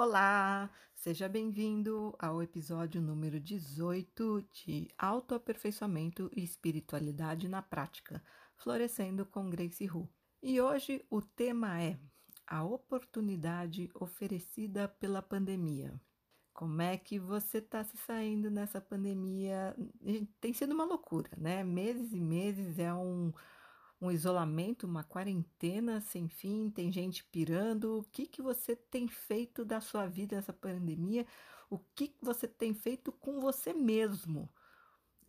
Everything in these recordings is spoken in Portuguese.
Olá, seja bem-vindo ao episódio número 18 de Autoaperfeiçoamento e Espiritualidade na Prática, Florescendo com Grace Hu. E hoje o tema é a oportunidade oferecida pela pandemia. Como é que você está se saindo nessa pandemia? Tem sido uma loucura, né? Meses e meses é um um isolamento, uma quarentena sem fim, tem gente pirando. O que, que você tem feito da sua vida nessa pandemia? O que, que você tem feito com você mesmo?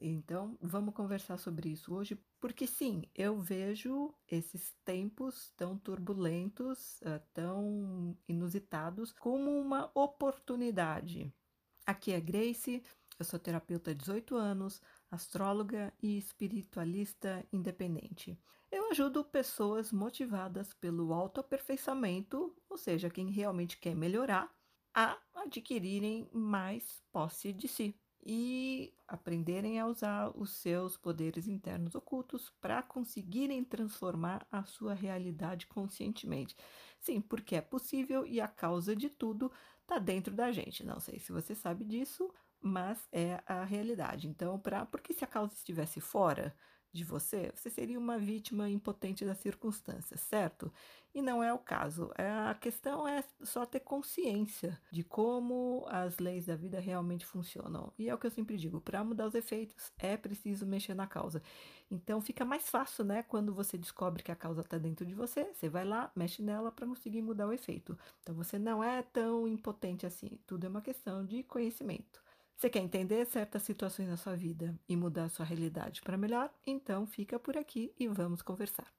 Então, vamos conversar sobre isso hoje, porque sim, eu vejo esses tempos tão turbulentos, eh, tão inusitados, como uma oportunidade. Aqui é Grace, eu sou terapeuta há 18 anos, astróloga e espiritualista independente. Eu ajudo pessoas motivadas pelo autoaperfeiçoamento, ou seja, quem realmente quer melhorar, a adquirirem mais posse de si e aprenderem a usar os seus poderes internos ocultos para conseguirem transformar a sua realidade conscientemente. Sim, porque é possível e a causa de tudo está dentro da gente. Não sei se você sabe disso, mas é a realidade. Então, pra, porque se a causa estivesse fora de você, você seria uma vítima impotente das circunstâncias, certo? E não é o caso. É, a questão é só ter consciência de como as leis da vida realmente funcionam. E é o que eu sempre digo: para mudar os efeitos é preciso mexer na causa. Então fica mais fácil, né? Quando você descobre que a causa está dentro de você, você vai lá, mexe nela para conseguir mudar o efeito. Então você não é tão impotente assim. Tudo é uma questão de conhecimento. Você quer entender certas situações na sua vida e mudar sua realidade para melhor? Então fica por aqui e vamos conversar.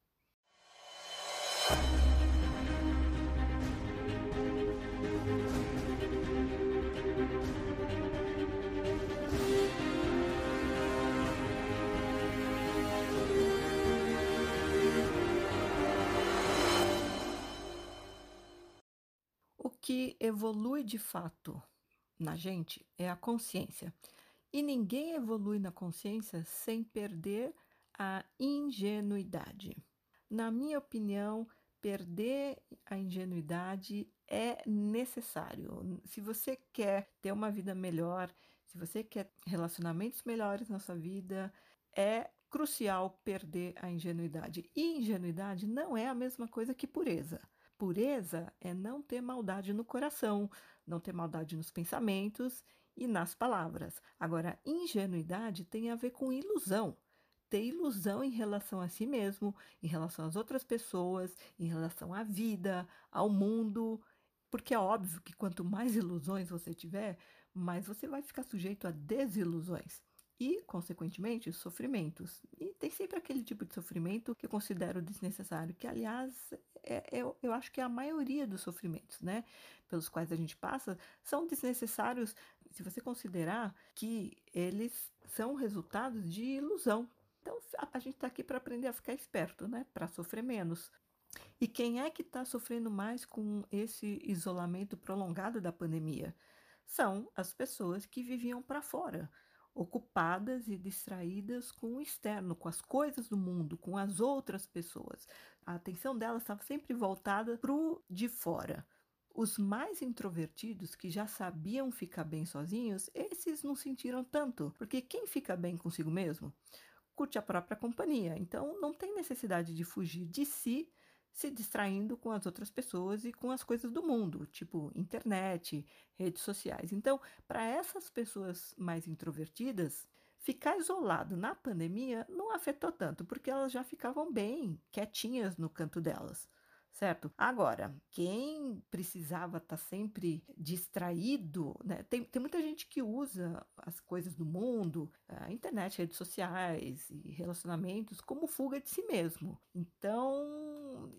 O que evolui de fato na gente é a consciência. E ninguém evolui na consciência sem perder a ingenuidade. Na minha opinião, perder a ingenuidade é necessário. Se você quer ter uma vida melhor, se você quer relacionamentos melhores na sua vida, é crucial perder a ingenuidade. E ingenuidade não é a mesma coisa que pureza. Pureza é não ter maldade no coração, não ter maldade nos pensamentos e nas palavras. Agora, ingenuidade tem a ver com ilusão. Ter ilusão em relação a si mesmo, em relação às outras pessoas, em relação à vida, ao mundo. Porque é óbvio que quanto mais ilusões você tiver, mais você vai ficar sujeito a desilusões e, consequentemente, sofrimentos. E tem sempre aquele tipo de sofrimento que eu considero desnecessário, que, aliás, é, eu, eu acho que a maioria dos sofrimentos, né, pelos quais a gente passa, são desnecessários se você considerar que eles são resultados de ilusão. Então, a, a gente está aqui para aprender a ficar esperto, né, para sofrer menos. E quem é que está sofrendo mais com esse isolamento prolongado da pandemia? São as pessoas que viviam para fora ocupadas e distraídas com o externo, com as coisas do mundo, com as outras pessoas. A atenção delas estava sempre voltada para o de fora. Os mais introvertidos, que já sabiam ficar bem sozinhos, esses não sentiram tanto, porque quem fica bem consigo mesmo curte a própria companhia, então não tem necessidade de fugir de si se distraindo com as outras pessoas e com as coisas do mundo, tipo internet, redes sociais. Então, para essas pessoas mais introvertidas, ficar isolado na pandemia não afetou tanto, porque elas já ficavam bem quietinhas no canto delas certo? Agora, quem precisava estar tá sempre distraído, né? Tem, tem muita gente que usa as coisas do mundo, a internet, redes sociais e relacionamentos como fuga de si mesmo. Então,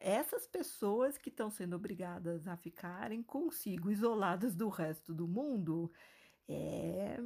essas pessoas que estão sendo obrigadas a ficarem consigo, isoladas do resto do mundo, é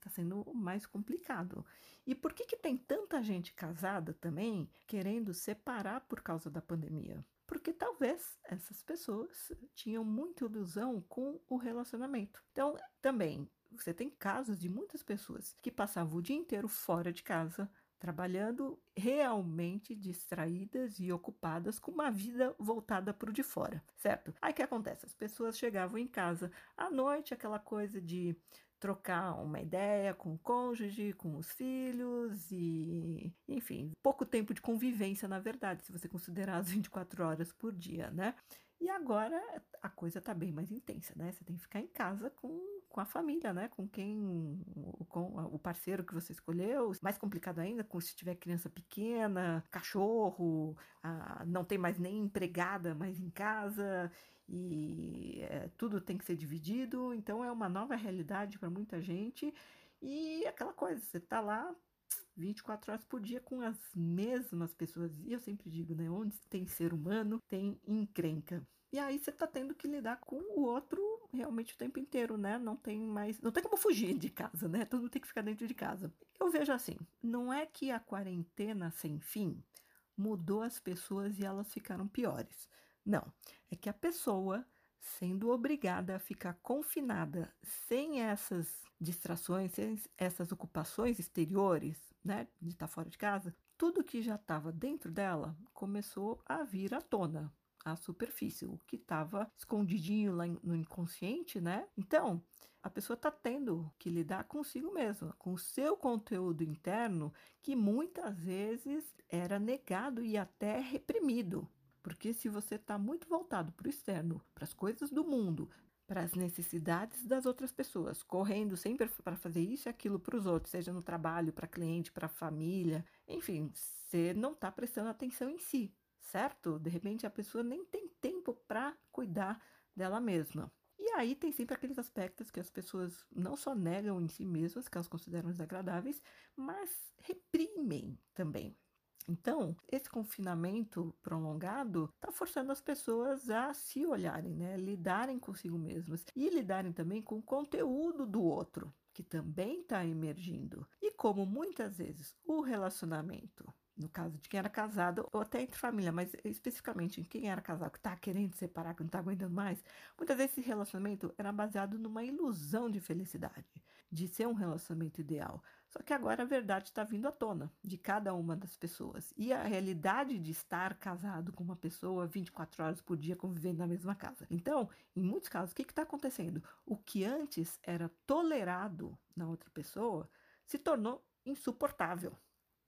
tá sendo mais complicado. E por que que tem tanta gente casada também querendo separar por causa da pandemia? porque talvez essas pessoas tinham muita ilusão com o relacionamento. Então, também, você tem casos de muitas pessoas que passavam o dia inteiro fora de casa, trabalhando realmente distraídas e ocupadas com uma vida voltada para o de fora, certo? Aí o que acontece? As pessoas chegavam em casa à noite, aquela coisa de trocar uma ideia com o cônjuge, com os filhos e, enfim, pouco tempo de convivência, na verdade, se você considerar as 24 horas por dia, né? E agora a coisa tá bem mais intensa, né? Você tem que ficar em casa com, com a família, né? Com quem, com o parceiro que você escolheu. Mais complicado ainda, com se tiver criança pequena, cachorro, a, não tem mais nem empregada mais em casa e é, tudo tem que ser dividido. Então é uma nova realidade para muita gente. E aquela coisa, você tá lá 24 horas por dia com as mesmas pessoas. E eu sempre digo, né? Onde tem ser humano, tem encrenca. E aí você tá tendo que lidar com o outro realmente o tempo inteiro, né? Não tem mais, não tem como fugir de casa, né? Todo mundo tem que ficar dentro de casa. Eu vejo assim, não é que a quarentena sem fim mudou as pessoas e elas ficaram piores. Não, é que a pessoa sendo obrigada a ficar confinada sem essas distrações, sem essas ocupações exteriores, né, de estar fora de casa, tudo que já estava dentro dela começou a vir à tona a superfície, o que estava escondidinho lá no inconsciente, né? Então, a pessoa está tendo que lidar consigo mesma, com o seu conteúdo interno, que muitas vezes era negado e até reprimido. Porque se você está muito voltado para o externo, para as coisas do mundo, para as necessidades das outras pessoas, correndo sempre para fazer isso e aquilo para os outros, seja no trabalho, para cliente, para família, enfim, você não está prestando atenção em si certo? De repente a pessoa nem tem tempo para cuidar dela mesma. E aí tem sempre aqueles aspectos que as pessoas não só negam em si mesmas, que elas consideram desagradáveis, mas reprimem também. Então, esse confinamento prolongado está forçando as pessoas a se olharem, né? lidarem consigo mesmas e lidarem também com o conteúdo do outro, que também está emergindo. E como muitas vezes o relacionamento no caso de quem era casado, ou até entre família, mas especificamente em quem era casado, que está querendo separar, que não está aguentando mais, muitas vezes esse relacionamento era baseado numa ilusão de felicidade, de ser um relacionamento ideal. Só que agora a verdade está vindo à tona de cada uma das pessoas. E a realidade de estar casado com uma pessoa 24 horas por dia convivendo na mesma casa. Então, em muitos casos, o que está acontecendo? O que antes era tolerado na outra pessoa se tornou insuportável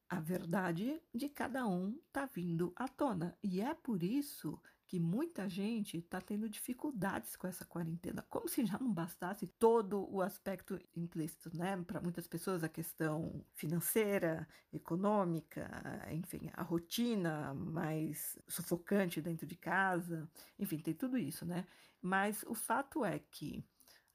a verdade de cada um está vindo à tona. E é por isso que muita gente está tendo dificuldades com essa quarentena, como se já não bastasse todo o aspecto implícito, né? Para muitas pessoas, a questão financeira, econômica, enfim, a rotina mais sufocante dentro de casa, enfim, tem tudo isso, né? Mas o fato é que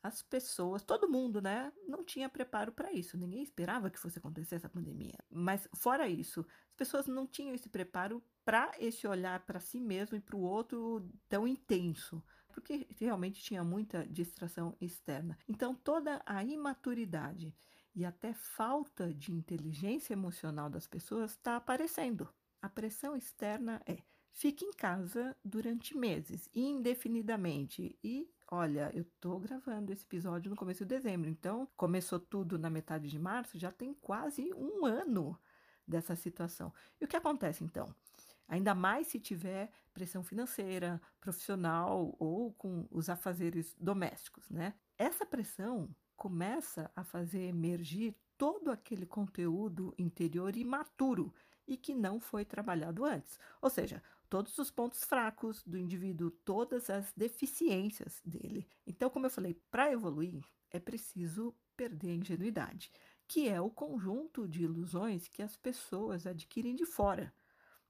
as pessoas, todo mundo, né, não tinha preparo para isso. Ninguém esperava que fosse acontecer essa pandemia. Mas fora isso, as pessoas não tinham esse preparo para esse olhar para si mesmo e para o outro tão intenso, porque realmente tinha muita distração externa. Então toda a imaturidade e até falta de inteligência emocional das pessoas está aparecendo. A pressão externa é fique em casa durante meses, indefinidamente, e Olha, eu tô gravando esse episódio no começo de dezembro, então começou tudo na metade de março, já tem quase um ano dessa situação. E o que acontece então? Ainda mais se tiver pressão financeira, profissional ou com os afazeres domésticos, né? Essa pressão começa a fazer emergir todo aquele conteúdo interior imaturo e que não foi trabalhado antes. Ou seja, todos os pontos fracos do indivíduo, todas as deficiências dele. Então, como eu falei, para evoluir é preciso perder a ingenuidade, que é o conjunto de ilusões que as pessoas adquirem de fora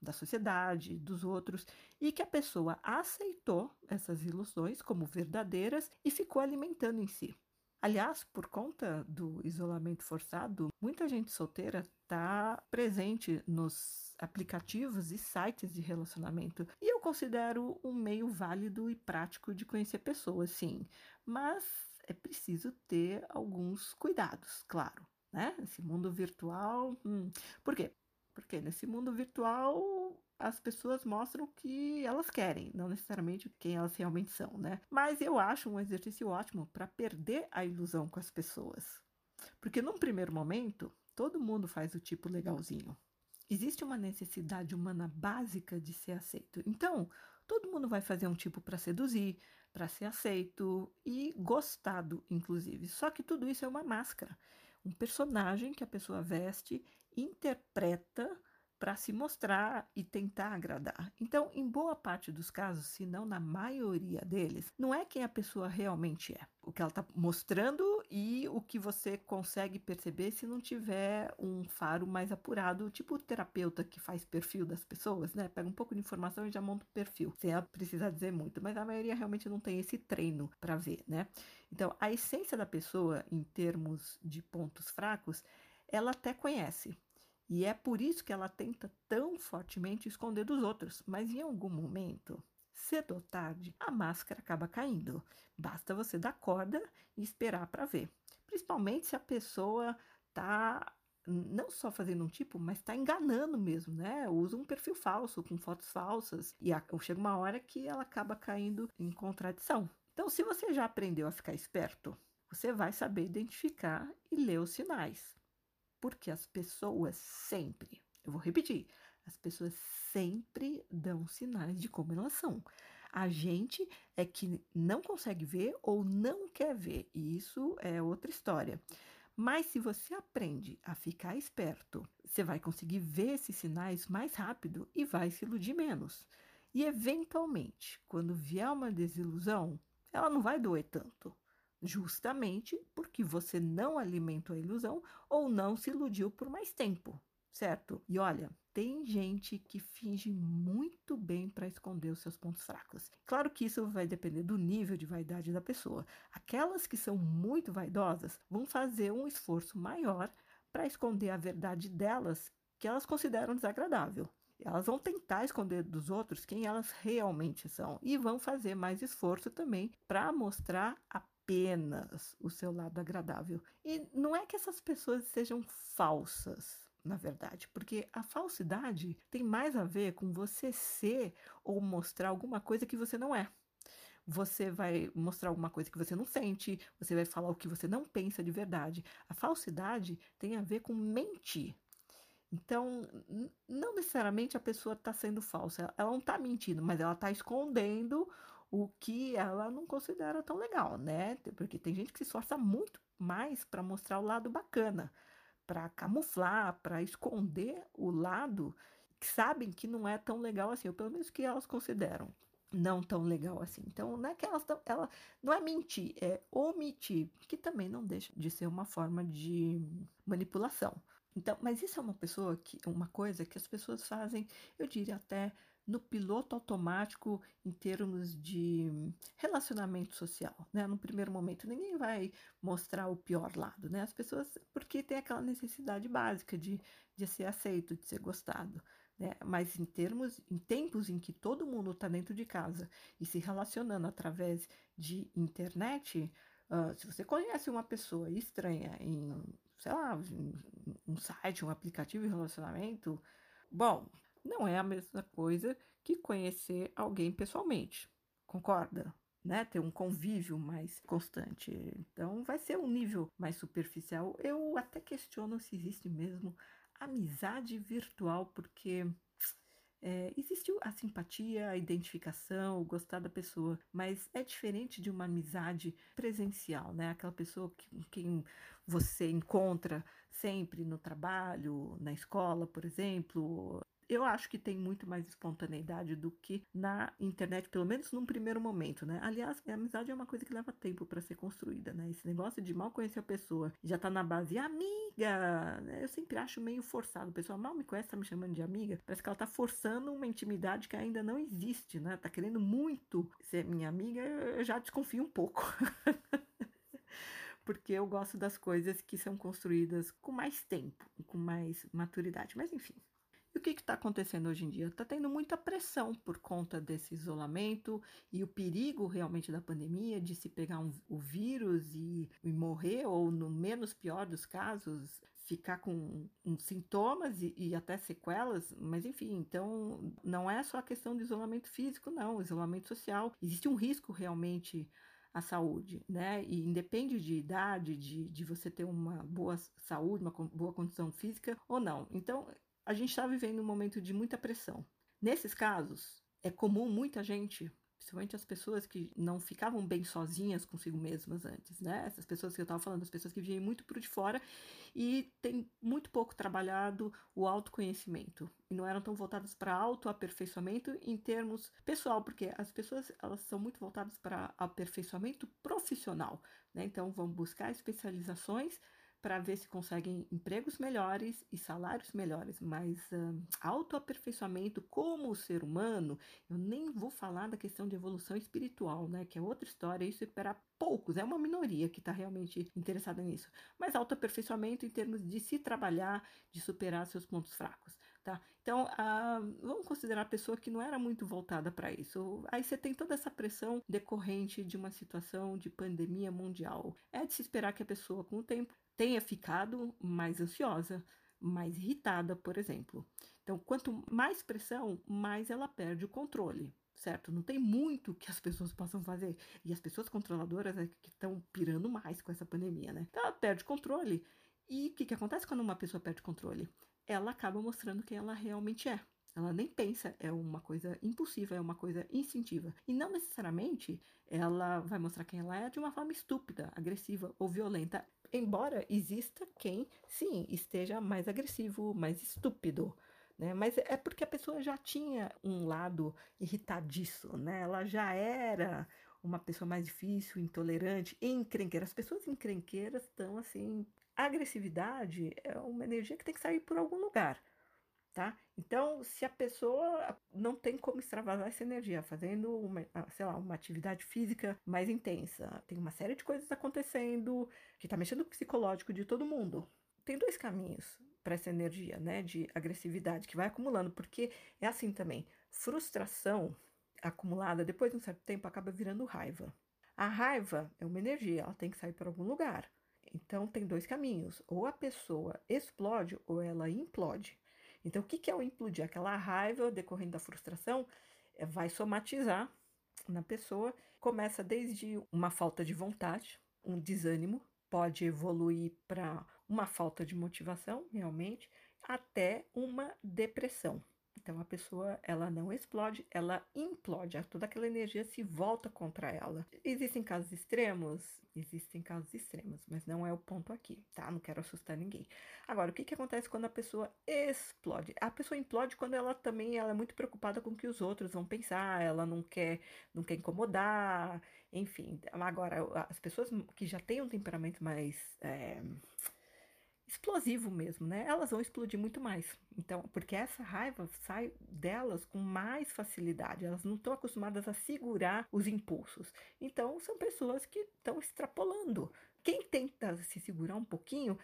da sociedade, dos outros, e que a pessoa aceitou essas ilusões como verdadeiras e ficou alimentando em si. Aliás, por conta do isolamento forçado, muita gente solteira está presente nos aplicativos e sites de relacionamento. E eu considero um meio válido e prático de conhecer pessoas, sim. Mas é preciso ter alguns cuidados, claro. Né? Esse mundo virtual. Hum. Por quê? Porque nesse mundo virtual as pessoas mostram o que elas querem, não necessariamente quem elas realmente são, né? Mas eu acho um exercício ótimo para perder a ilusão com as pessoas. Porque num primeiro momento, Todo mundo faz o tipo legalzinho. Existe uma necessidade humana básica de ser aceito. Então, todo mundo vai fazer um tipo para seduzir, para ser aceito e gostado, inclusive. Só que tudo isso é uma máscara, um personagem que a pessoa veste, interpreta para se mostrar e tentar agradar. Então, em boa parte dos casos, se não na maioria deles, não é quem a pessoa realmente é. O que ela está mostrando e o que você consegue perceber se não tiver um faro mais apurado, tipo o terapeuta que faz perfil das pessoas, né? Pega um pouco de informação e já monta o perfil, sem precisar dizer muito, mas a maioria realmente não tem esse treino para ver, né? Então, a essência da pessoa em termos de pontos fracos, ela até conhece. E é por isso que ela tenta tão fortemente esconder dos outros. Mas em algum momento, cedo ou tarde, a máscara acaba caindo. Basta você dar corda e esperar para ver. Principalmente se a pessoa tá não só fazendo um tipo, mas está enganando mesmo, né? Usa um perfil falso, com fotos falsas. E chega uma hora que ela acaba caindo em contradição. Então, se você já aprendeu a ficar esperto, você vai saber identificar e ler os sinais. Porque as pessoas sempre, eu vou repetir, as pessoas sempre dão sinais de como elas são. A gente é que não consegue ver ou não quer ver, e isso é outra história. Mas se você aprende a ficar esperto, você vai conseguir ver esses sinais mais rápido e vai se iludir menos. E eventualmente, quando vier uma desilusão, ela não vai doer tanto justamente porque você não alimentou a ilusão ou não se iludiu por mais tempo, certo? E olha, tem gente que finge muito bem para esconder os seus pontos fracos. Claro que isso vai depender do nível de vaidade da pessoa. Aquelas que são muito vaidosas vão fazer um esforço maior para esconder a verdade delas que elas consideram desagradável. Elas vão tentar esconder dos outros quem elas realmente são e vão fazer mais esforço também para mostrar a apenas o seu lado agradável. E não é que essas pessoas sejam falsas, na verdade, porque a falsidade tem mais a ver com você ser ou mostrar alguma coisa que você não é. Você vai mostrar alguma coisa que você não sente, você vai falar o que você não pensa de verdade. A falsidade tem a ver com mentir. Então, não necessariamente a pessoa está sendo falsa, ela não está mentindo, mas ela está escondendo o que ela não considera tão legal, né? Porque tem gente que se esforça muito mais para mostrar o lado bacana, para camuflar, para esconder o lado que sabem que não é tão legal assim, ou pelo menos que elas consideram não tão legal assim. Então, não é que elas tão, ela não é mentir, é omitir, que também não deixa de ser uma forma de manipulação. Então, mas isso é uma pessoa que uma coisa que as pessoas fazem, eu diria até no piloto automático em termos de relacionamento social, né? No primeiro momento, ninguém vai mostrar o pior lado, né? As pessoas, porque tem aquela necessidade básica de, de ser aceito, de ser gostado, né? Mas em termos, em tempos em que todo mundo está dentro de casa e se relacionando através de internet, uh, se você conhece uma pessoa estranha em, sei lá, um site, um aplicativo de relacionamento, bom, não é a mesma coisa que conhecer alguém pessoalmente. Concorda? Né? Ter um convívio mais constante. Então, vai ser um nível mais superficial. Eu até questiono se existe mesmo amizade virtual, porque é, existe a simpatia, a identificação, o gostar da pessoa, mas é diferente de uma amizade presencial, né? Aquela pessoa que, quem você encontra sempre no trabalho, na escola, por exemplo, eu acho que tem muito mais espontaneidade do que na internet, pelo menos num primeiro momento, né? Aliás, a amizade é uma coisa que leva tempo para ser construída, né? Esse negócio de mal conhecer a pessoa, já tá na base amiga, né? eu sempre acho meio forçado. O pessoal mal me conhece, tá me chamando de amiga, parece que ela tá forçando uma intimidade que ainda não existe, né? Tá querendo muito ser minha amiga, eu já desconfio um pouco. porque eu gosto das coisas que são construídas com mais tempo, com mais maturidade. Mas enfim, e o que está acontecendo hoje em dia? Está tendo muita pressão por conta desse isolamento e o perigo realmente da pandemia de se pegar um, o vírus e, e, morrer, ou no menos pior dos casos, ficar com um, sintomas e, e, até sequelas. Mas enfim, então não é só a questão do isolamento físico, não, isolamento social. Existe um risco realmente a saúde, né? E independe de idade, de, de você ter uma boa saúde, uma boa condição física ou não. Então, a gente está vivendo um momento de muita pressão. Nesses casos, é comum muita gente principalmente as pessoas que não ficavam bem sozinhas consigo mesmas antes, né? Essas pessoas que eu estava falando, as pessoas que vêm muito por de fora e têm muito pouco trabalhado o autoconhecimento e não eram tão voltadas para autoaperfeiçoamento em termos pessoal, porque as pessoas elas são muito voltadas para aperfeiçoamento profissional, né? Então vão buscar especializações para ver se conseguem empregos melhores e salários melhores, mas uh, autoaperfeiçoamento como ser humano, eu nem vou falar da questão de evolução espiritual, né, que é outra história, isso é para poucos, é uma minoria que está realmente interessada nisso, mas autoaperfeiçoamento em termos de se trabalhar, de superar seus pontos fracos. Tá? Então, uh, vamos considerar a pessoa que não era muito voltada para isso. Aí você tem toda essa pressão decorrente de uma situação de pandemia mundial. É de se esperar que a pessoa, com o tempo, tenha ficado mais ansiosa, mais irritada, por exemplo. Então, quanto mais pressão, mais ela perde o controle, certo? Não tem muito que as pessoas possam fazer. E as pessoas controladoras é que estão pirando mais com essa pandemia, né? Então, ela perde controle. E o que, que acontece quando uma pessoa perde controle? Ela acaba mostrando quem ela realmente é. Ela nem pensa, é uma coisa impulsiva, é uma coisa instintiva. E não necessariamente ela vai mostrar quem ela é de uma forma estúpida, agressiva ou violenta. Embora exista quem, sim, esteja mais agressivo, mais estúpido. Né? Mas é porque a pessoa já tinha um lado irritadiço, né? Ela já era uma pessoa mais difícil, intolerante, encrenqueira. As pessoas encrenqueiras estão assim. A agressividade é uma energia que tem que sair por algum lugar tá? Então, se a pessoa não tem como extravasar essa energia fazendo uma, sei lá, uma atividade física mais intensa, tem uma série de coisas acontecendo que está mexendo com o psicológico de todo mundo. Tem dois caminhos para essa energia, né, de agressividade que vai acumulando, porque é assim também. Frustração acumulada depois de um certo tempo acaba virando raiva. A raiva é uma energia, ela tem que sair para algum lugar. Então tem dois caminhos: ou a pessoa explode ou ela implode. Então, o que é o implodir? Aquela raiva decorrente da frustração é, vai somatizar na pessoa, começa desde uma falta de vontade, um desânimo, pode evoluir para uma falta de motivação, realmente, até uma depressão. Então a pessoa ela não explode, ela implode, toda aquela energia se volta contra ela. Existem casos extremos, existem casos extremos, mas não é o ponto aqui, tá? Não quero assustar ninguém. Agora, o que, que acontece quando a pessoa explode? A pessoa implode quando ela também ela é muito preocupada com o que os outros vão pensar, ela não quer, não quer incomodar, enfim. Agora, as pessoas que já têm um temperamento mais é, explosivo mesmo, né? Elas vão explodir muito mais. Então, porque essa raiva sai delas com mais facilidade. Elas não estão acostumadas a segurar os impulsos. Então, são pessoas que estão extrapolando. Quem tenta se segurar um pouquinho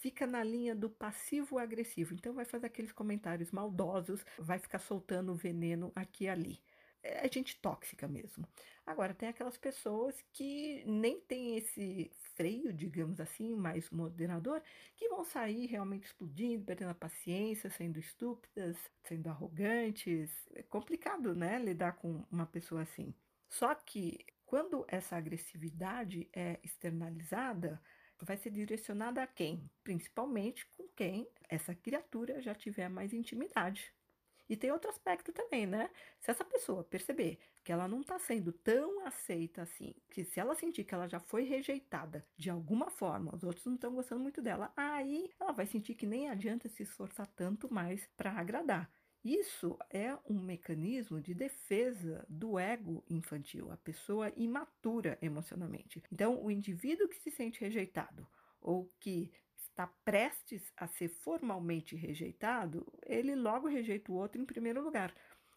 fica na linha do passivo agressivo. Então, vai fazer aqueles comentários maldosos, vai ficar soltando veneno aqui e ali é gente tóxica mesmo. Agora, tem aquelas pessoas que nem tem esse freio, digamos assim, mais moderador, que vão sair realmente explodindo, perdendo a paciência, sendo estúpidas, sendo arrogantes. É complicado, né, lidar com uma pessoa assim. Só que quando essa agressividade é externalizada, vai ser direcionada a quem? Principalmente com quem essa criatura já tiver mais intimidade. E tem outro aspecto também, né? Se essa pessoa perceber que ela não está sendo tão aceita assim, que se ela sentir que ela já foi rejeitada de alguma forma, os outros não estão gostando muito dela, aí ela vai sentir que nem adianta se esforçar tanto mais para agradar. Isso é um mecanismo de defesa do ego infantil, a pessoa imatura emocionalmente. Então, o indivíduo que se sente rejeitado ou que está prestes a ser formalmente rejeitado, ele logo rejeita o outro em primeiro lugar.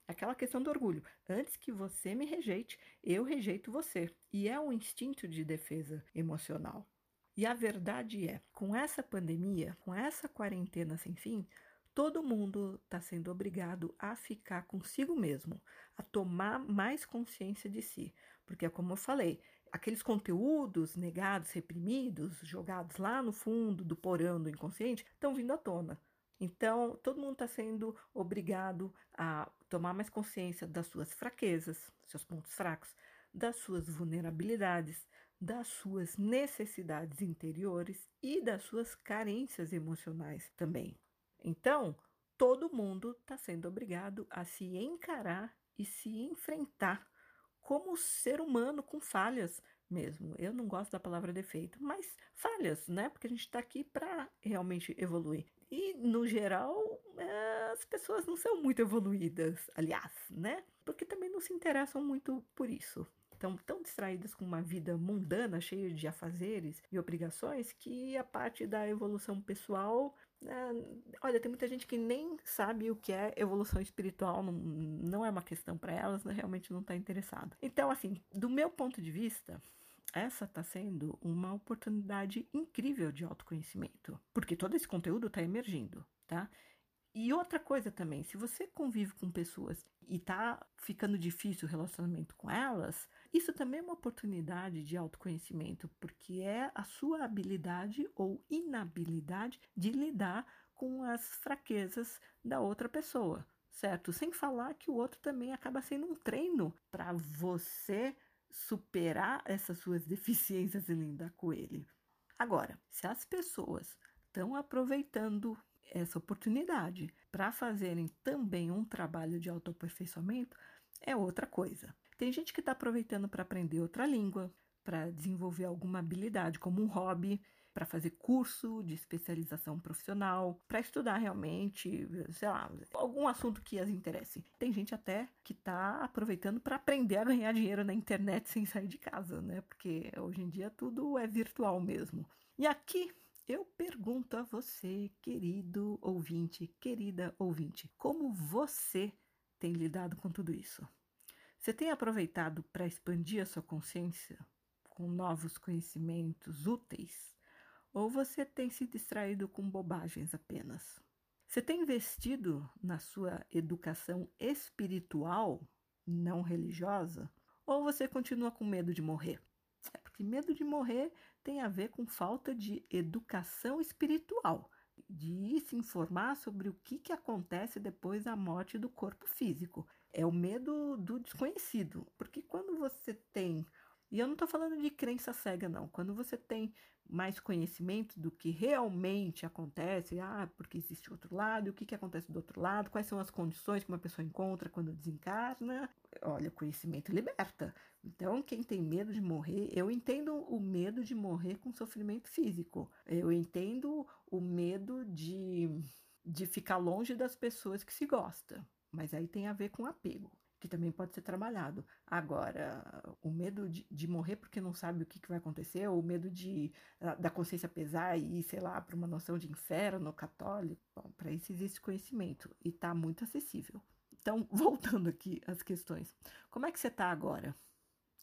Aquela questão do orgulho. Antes que você me rejeite, eu rejeito você. E é um instinto de defesa emocional. E a verdade é, com essa pandemia, com essa quarentena sem fim, todo mundo está sendo obrigado a ficar consigo mesmo, a tomar mais consciência de si. Porque, como eu falei, aqueles conteúdos negados, reprimidos, jogados lá no fundo do porão do inconsciente, estão vindo à tona. Então, todo mundo está sendo obrigado a tomar mais consciência das suas fraquezas, seus pontos fracos, das suas vulnerabilidades, das suas necessidades interiores e das suas carências emocionais também. Então, todo mundo está sendo obrigado a se encarar e se enfrentar como ser humano com falhas mesmo. Eu não gosto da palavra defeito, mas falhas, né? Porque a gente está aqui para realmente evoluir. E, no geral, as pessoas não são muito evoluídas, aliás, né? Porque também não se interessam muito por isso. Estão tão distraídas com uma vida mundana, cheia de afazeres e obrigações, que a parte da evolução pessoal olha, tem muita gente que nem sabe o que é evolução espiritual, não, não é uma questão para elas, né? realmente não está interessado. Então, assim, do meu ponto de vista, essa está sendo uma oportunidade incrível de autoconhecimento, porque todo esse conteúdo está emergindo, tá? E outra coisa também, se você convive com pessoas e tá ficando difícil o relacionamento com elas, isso também é uma oportunidade de autoconhecimento, porque é a sua habilidade ou inabilidade de lidar com as fraquezas da outra pessoa, certo? Sem falar que o outro também acaba sendo um treino para você superar essas suas deficiências e lidar com ele. Agora, se as pessoas estão aproveitando essa oportunidade para fazerem também um trabalho de autoaperfeiçoamento é outra coisa. Tem gente que está aproveitando para aprender outra língua, para desenvolver alguma habilidade, como um hobby, para fazer curso de especialização profissional, para estudar realmente, sei lá, algum assunto que as interesse. Tem gente até que está aproveitando para aprender a ganhar dinheiro na internet sem sair de casa, né? Porque hoje em dia tudo é virtual mesmo. E aqui eu pergunto a você, querido ouvinte, querida ouvinte, como você tem lidado com tudo isso? Você tem aproveitado para expandir a sua consciência com novos conhecimentos úteis? Ou você tem se distraído com bobagens apenas? Você tem investido na sua educação espiritual, não religiosa? Ou você continua com medo de morrer? É porque medo de morrer tem a ver com falta de educação espiritual, de se informar sobre o que, que acontece depois da morte do corpo físico. É o medo do desconhecido, porque quando você tem e eu não estou falando de crença cega, não. Quando você tem mais conhecimento do que realmente acontece, ah, porque existe outro lado, o que, que acontece do outro lado, quais são as condições que uma pessoa encontra quando desencarna, olha, o conhecimento liberta. Então, quem tem medo de morrer, eu entendo o medo de morrer com sofrimento físico, eu entendo o medo de, de ficar longe das pessoas que se gosta, mas aí tem a ver com apego que também pode ser trabalhado. Agora, o medo de, de morrer porque não sabe o que, que vai acontecer, ou o medo de, da consciência pesar e sei lá, para uma noção de inferno católico, para isso existe conhecimento e está muito acessível. Então, voltando aqui às questões. Como é que você está agora?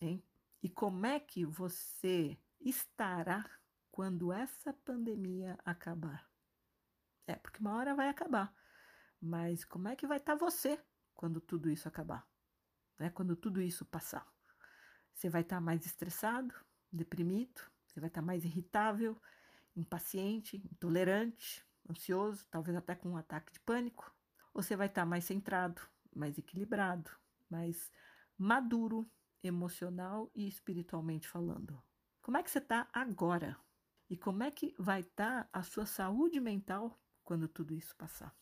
Hein? E como é que você estará quando essa pandemia acabar? É, porque uma hora vai acabar. Mas como é que vai estar tá você quando tudo isso acabar, né? quando tudo isso passar. Você vai estar tá mais estressado, deprimido, você vai estar tá mais irritável, impaciente, intolerante, ansioso, talvez até com um ataque de pânico. Ou você vai estar tá mais centrado, mais equilibrado, mais maduro, emocional e espiritualmente falando. Como é que você está agora? E como é que vai estar a sua saúde mental quando tudo isso passar?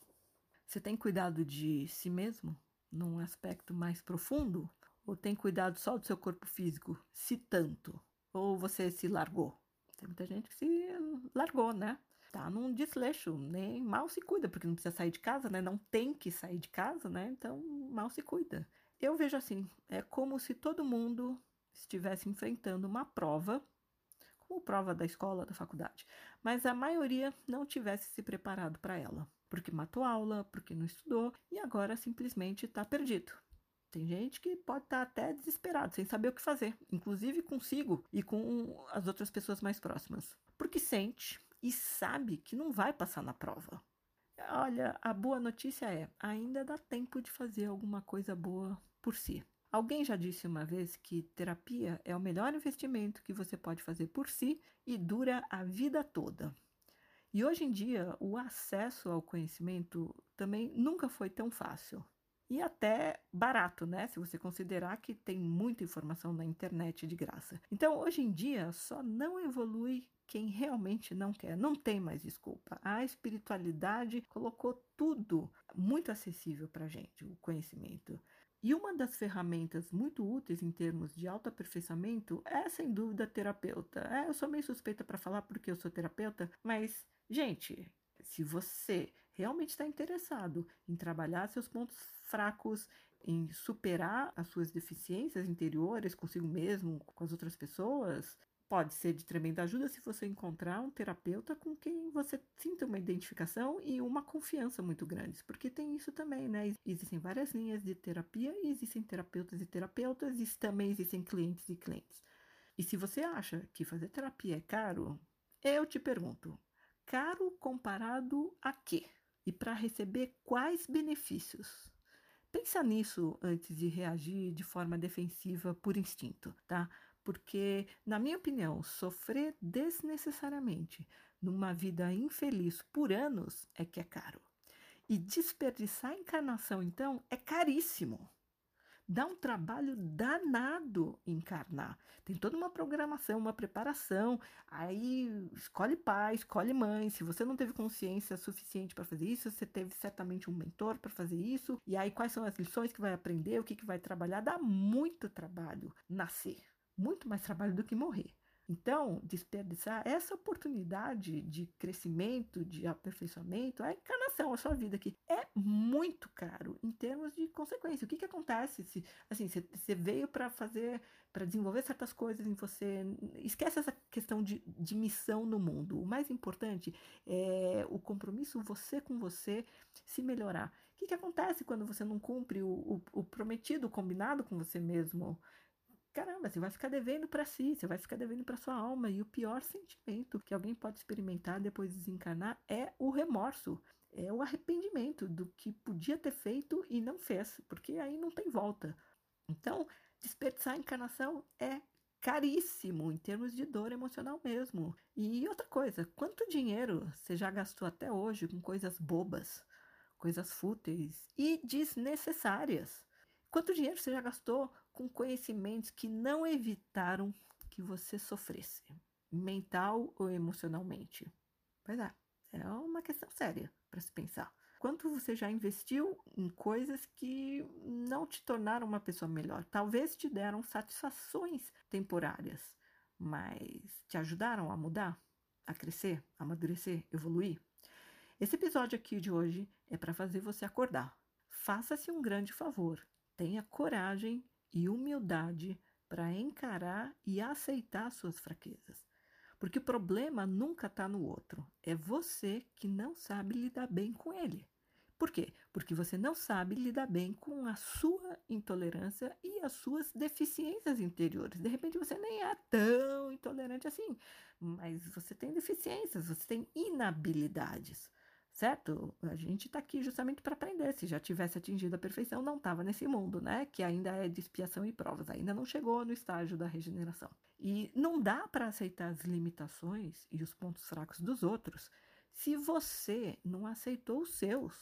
Você tem cuidado de si mesmo? num aspecto mais profundo? Ou tem cuidado só do seu corpo físico, se tanto? Ou você se largou? Tem muita gente que se largou, né? Tá num desleixo, nem mal se cuida, porque não precisa sair de casa, né? Não tem que sair de casa, né? Então, mal se cuida. Eu vejo assim, é como se todo mundo estivesse enfrentando uma prova, como prova da escola, da faculdade, mas a maioria não tivesse se preparado para ela porque matou aula, porque não estudou e agora simplesmente está perdido. Tem gente que pode estar tá até desesperado, sem saber o que fazer, inclusive consigo e com as outras pessoas mais próximas, porque sente e sabe que não vai passar na prova. Olha, a boa notícia é: ainda dá tempo de fazer alguma coisa boa por si. Alguém já disse uma vez que terapia é o melhor investimento que você pode fazer por si e dura a vida toda. E hoje em dia, o acesso ao conhecimento também nunca foi tão fácil. e até barato, né? Se você considerar que tem muita informação na internet de graça. Então, hoje em dia, só não evolui quem realmente não quer. Não tem mais desculpa. A espiritualidade colocou tudo muito acessível para gente, o conhecimento. E uma das ferramentas muito úteis em termos de autoaperfeiçoamento é, sem dúvida, terapeuta. É, eu sou meio suspeita para falar porque eu sou terapeuta, mas, gente, se você realmente está interessado em trabalhar seus pontos fracos, em superar as suas deficiências interiores consigo mesmo, com as outras pessoas, pode ser de tremenda ajuda se você encontrar um terapeuta com quem você sinta uma identificação e uma confiança muito grandes, porque tem isso também, né? Existem várias linhas de terapia existem terapeutas e terapeutas e também existem clientes e clientes. E se você acha que fazer terapia é caro, eu te pergunto, caro comparado a quê? E para receber quais benefícios? Pensa nisso antes de reagir de forma defensiva por instinto, tá? porque, na minha opinião, sofrer desnecessariamente numa vida infeliz por anos é que é caro. E desperdiçar a encarnação, então, é caríssimo. Dá um trabalho danado encarnar. Tem toda uma programação, uma preparação. Aí escolhe pai, escolhe mãe. Se você não teve consciência suficiente para fazer isso, você teve certamente um mentor para fazer isso. E aí, quais são as lições que vai aprender, o que, que vai trabalhar? Dá muito trabalho nascer muito mais trabalho do que morrer. Então, desperdiçar essa oportunidade de crescimento, de aperfeiçoamento, a encarnação, a sua vida aqui, é muito caro em termos de consequência. O que, que acontece se, assim, você veio para fazer, para desenvolver certas coisas em você, esquece essa questão de, de missão no mundo. O mais importante é o compromisso você com você se melhorar. O que, que acontece quando você não cumpre o, o, o prometido, o combinado com você mesmo? Caramba, você vai ficar devendo para si, você vai ficar devendo para sua alma. E o pior sentimento que alguém pode experimentar depois de desencarnar é o remorso, é o arrependimento do que podia ter feito e não fez, porque aí não tem volta. Então, desperdiçar a encarnação é caríssimo em termos de dor emocional mesmo. E outra coisa, quanto dinheiro você já gastou até hoje com coisas bobas, coisas fúteis e desnecessárias? Quanto dinheiro você já gastou com conhecimentos que não evitaram que você sofresse, mental ou emocionalmente? Pois é, é uma questão séria para se pensar. Quanto você já investiu em coisas que não te tornaram uma pessoa melhor? Talvez te deram satisfações temporárias, mas te ajudaram a mudar, a crescer, a amadurecer, evoluir? Esse episódio aqui de hoje é para fazer você acordar. Faça-se um grande favor tenha coragem e humildade para encarar e aceitar suas fraquezas. Porque o problema nunca está no outro, é você que não sabe lidar bem com ele. Por quê? Porque você não sabe lidar bem com a sua intolerância e as suas deficiências interiores. De repente você nem é tão intolerante assim, mas você tem deficiências, você tem inabilidades certo? A gente está aqui justamente para aprender. Se já tivesse atingido a perfeição, não estava nesse mundo, né? Que ainda é de expiação e provas, ainda não chegou no estágio da regeneração. E não dá para aceitar as limitações e os pontos fracos dos outros se você não aceitou os seus.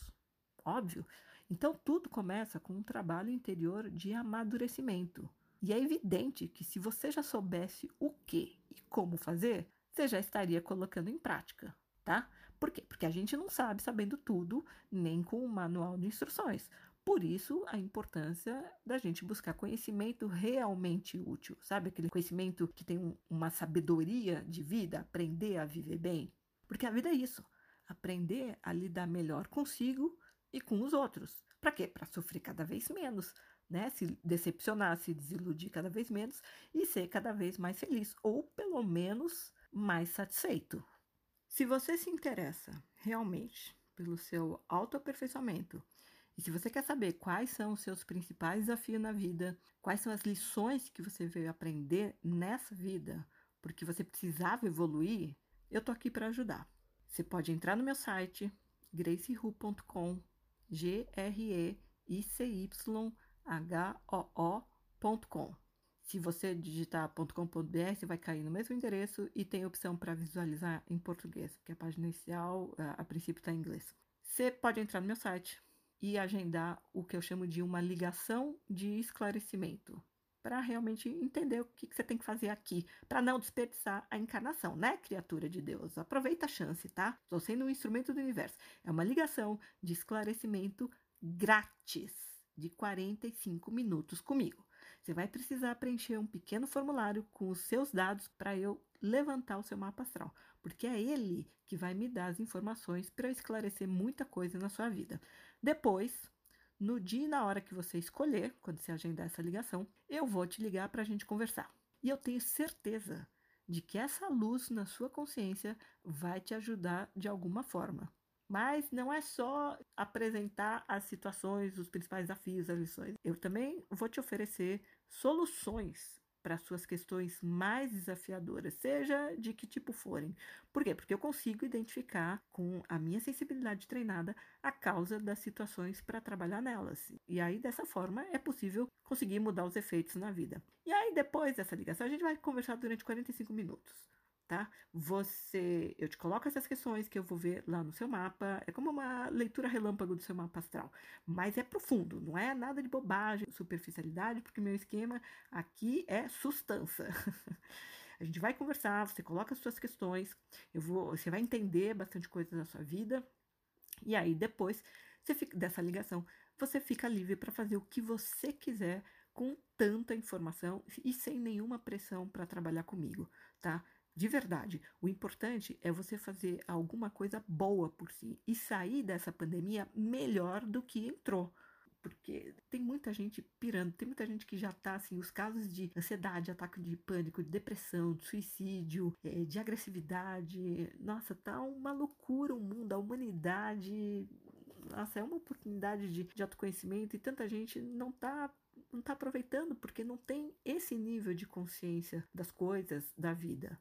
Óbvio. Então tudo começa com um trabalho interior de amadurecimento. E é evidente que se você já soubesse o que e como fazer, você já estaria colocando em prática, tá? Por quê? Porque a gente não sabe sabendo tudo, nem com um manual de instruções. Por isso, a importância da gente buscar conhecimento realmente útil, sabe? Aquele conhecimento que tem um, uma sabedoria de vida, aprender a viver bem. Porque a vida é isso: aprender a lidar melhor consigo e com os outros. Para quê? Para sofrer cada vez menos, né? Se decepcionar, se desiludir cada vez menos e ser cada vez mais feliz, ou pelo menos mais satisfeito. Se você se interessa realmente pelo seu autoaperfeiçoamento e se você quer saber quais são os seus principais desafios na vida, quais são as lições que você veio aprender nessa vida, porque você precisava evoluir, eu tô aqui para ajudar. Você pode entrar no meu site gracehu.com, G R E I C Y H O O.com. Se você digitar .com.br, você vai cair no mesmo endereço e tem opção para visualizar em português, porque a página inicial, a, princípio, está em inglês. Você pode entrar no meu site, e agendar o que eu chamo de uma ligação de esclarecimento, para realmente entender o que, que, você tem que fazer aqui, para não desperdiçar a encarnação, né, criatura de Deus? Aproveita a chance, tá? Estou sendo um instrumento do universo. É uma ligação de esclarecimento grátis, de 45 minutos comigo. Você vai precisar preencher um pequeno formulário com os seus dados para eu levantar o seu mapa astral, porque é ele que vai me dar as informações para eu esclarecer muita coisa na sua vida. Depois, no dia e na hora que você escolher, quando você agendar essa ligação, eu vou te ligar para a gente conversar. E eu tenho certeza de que essa luz na sua consciência vai te ajudar de alguma forma. Mas não é só apresentar as situações, os principais desafios, as lições. Eu também vou te oferecer soluções para suas questões mais desafiadoras, seja de que tipo forem. Por quê? Porque eu consigo identificar com a minha sensibilidade treinada a causa das situações para trabalhar nelas. E aí, dessa forma, é possível conseguir mudar os efeitos na vida. E aí, depois dessa ligação, a gente vai conversar durante 45 minutos tá? Você, eu te coloco essas questões que eu vou ver lá no seu mapa, é como uma leitura relâmpago do seu mapa astral, mas é profundo, não é nada de bobagem, superficialidade, porque meu esquema aqui é sustância. A gente vai conversar, você coloca as suas questões, eu vou, você vai entender bastante coisa da sua vida, e aí depois você fica, dessa ligação, você fica livre para fazer o que você quiser com tanta informação e sem nenhuma pressão para trabalhar comigo, tá? De verdade, o importante é você fazer alguma coisa boa por si e sair dessa pandemia melhor do que entrou. Porque tem muita gente pirando, tem muita gente que já tá assim, os casos de ansiedade, ataque de pânico, de depressão, de suicídio, é, de agressividade. Nossa, tá uma loucura o mundo, a humanidade. Nossa, é uma oportunidade de, de autoconhecimento e tanta gente não tá não está aproveitando porque não tem esse nível de consciência das coisas da vida.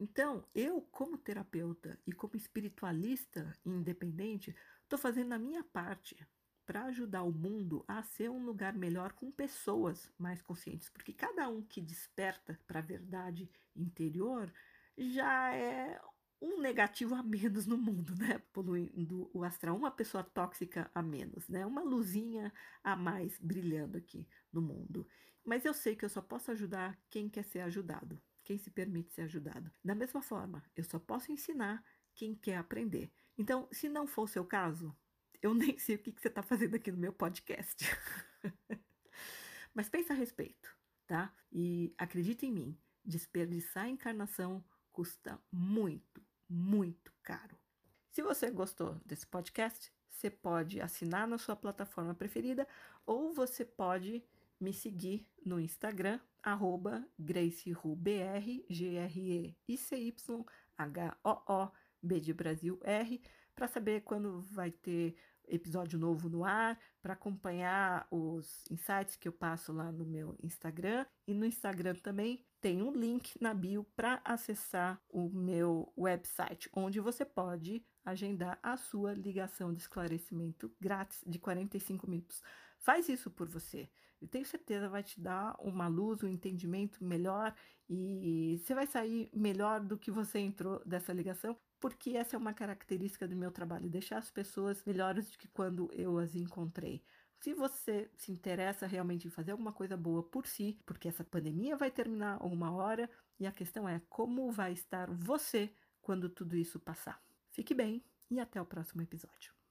Então, eu, como terapeuta e como espiritualista independente, estou fazendo a minha parte para ajudar o mundo a ser um lugar melhor com pessoas mais conscientes, porque cada um que desperta para a verdade interior já é um negativo a menos no mundo, né? Poluindo o astral, uma pessoa tóxica a menos, né? Uma luzinha a mais brilhando aqui no mundo. Mas eu sei que eu só posso ajudar quem quer ser ajudado quem se permite ser ajudado. Da mesma forma, eu só posso ensinar quem quer aprender. Então, se não for o seu caso, eu nem sei o que, você está fazendo aqui no meu podcast. Mas pensa a respeito, tá? E acredita em mim, desperdiçar a encarnação custa muito, muito caro. Se você gostou desse podcast, você pode assinar na sua plataforma preferida ou você pode me seguir no Instagram, arroba GraceRuBR, G-R-E-I-C-Y-H-O-O, B de Brasil R, para saber quando vai ter episódio novo no ar, para acompanhar os insights que eu passo lá no meu Instagram. E no Instagram também tem um link na bio para acessar o meu website, onde você pode agendar a sua ligação de esclarecimento grátis de 45 minutos. Faz isso por você. Eu tenho certeza vai te dar uma luz, um entendimento melhor e você vai sair melhor do que você entrou dessa ligação, porque essa é uma característica do meu trabalho, deixar as pessoas melhores do que quando eu as encontrei. Se você se interessa realmente em fazer alguma coisa boa por si, porque essa pandemia vai terminar uma hora e a questão é como vai estar você quando tudo isso passar. Fique bem e até o próximo episódio.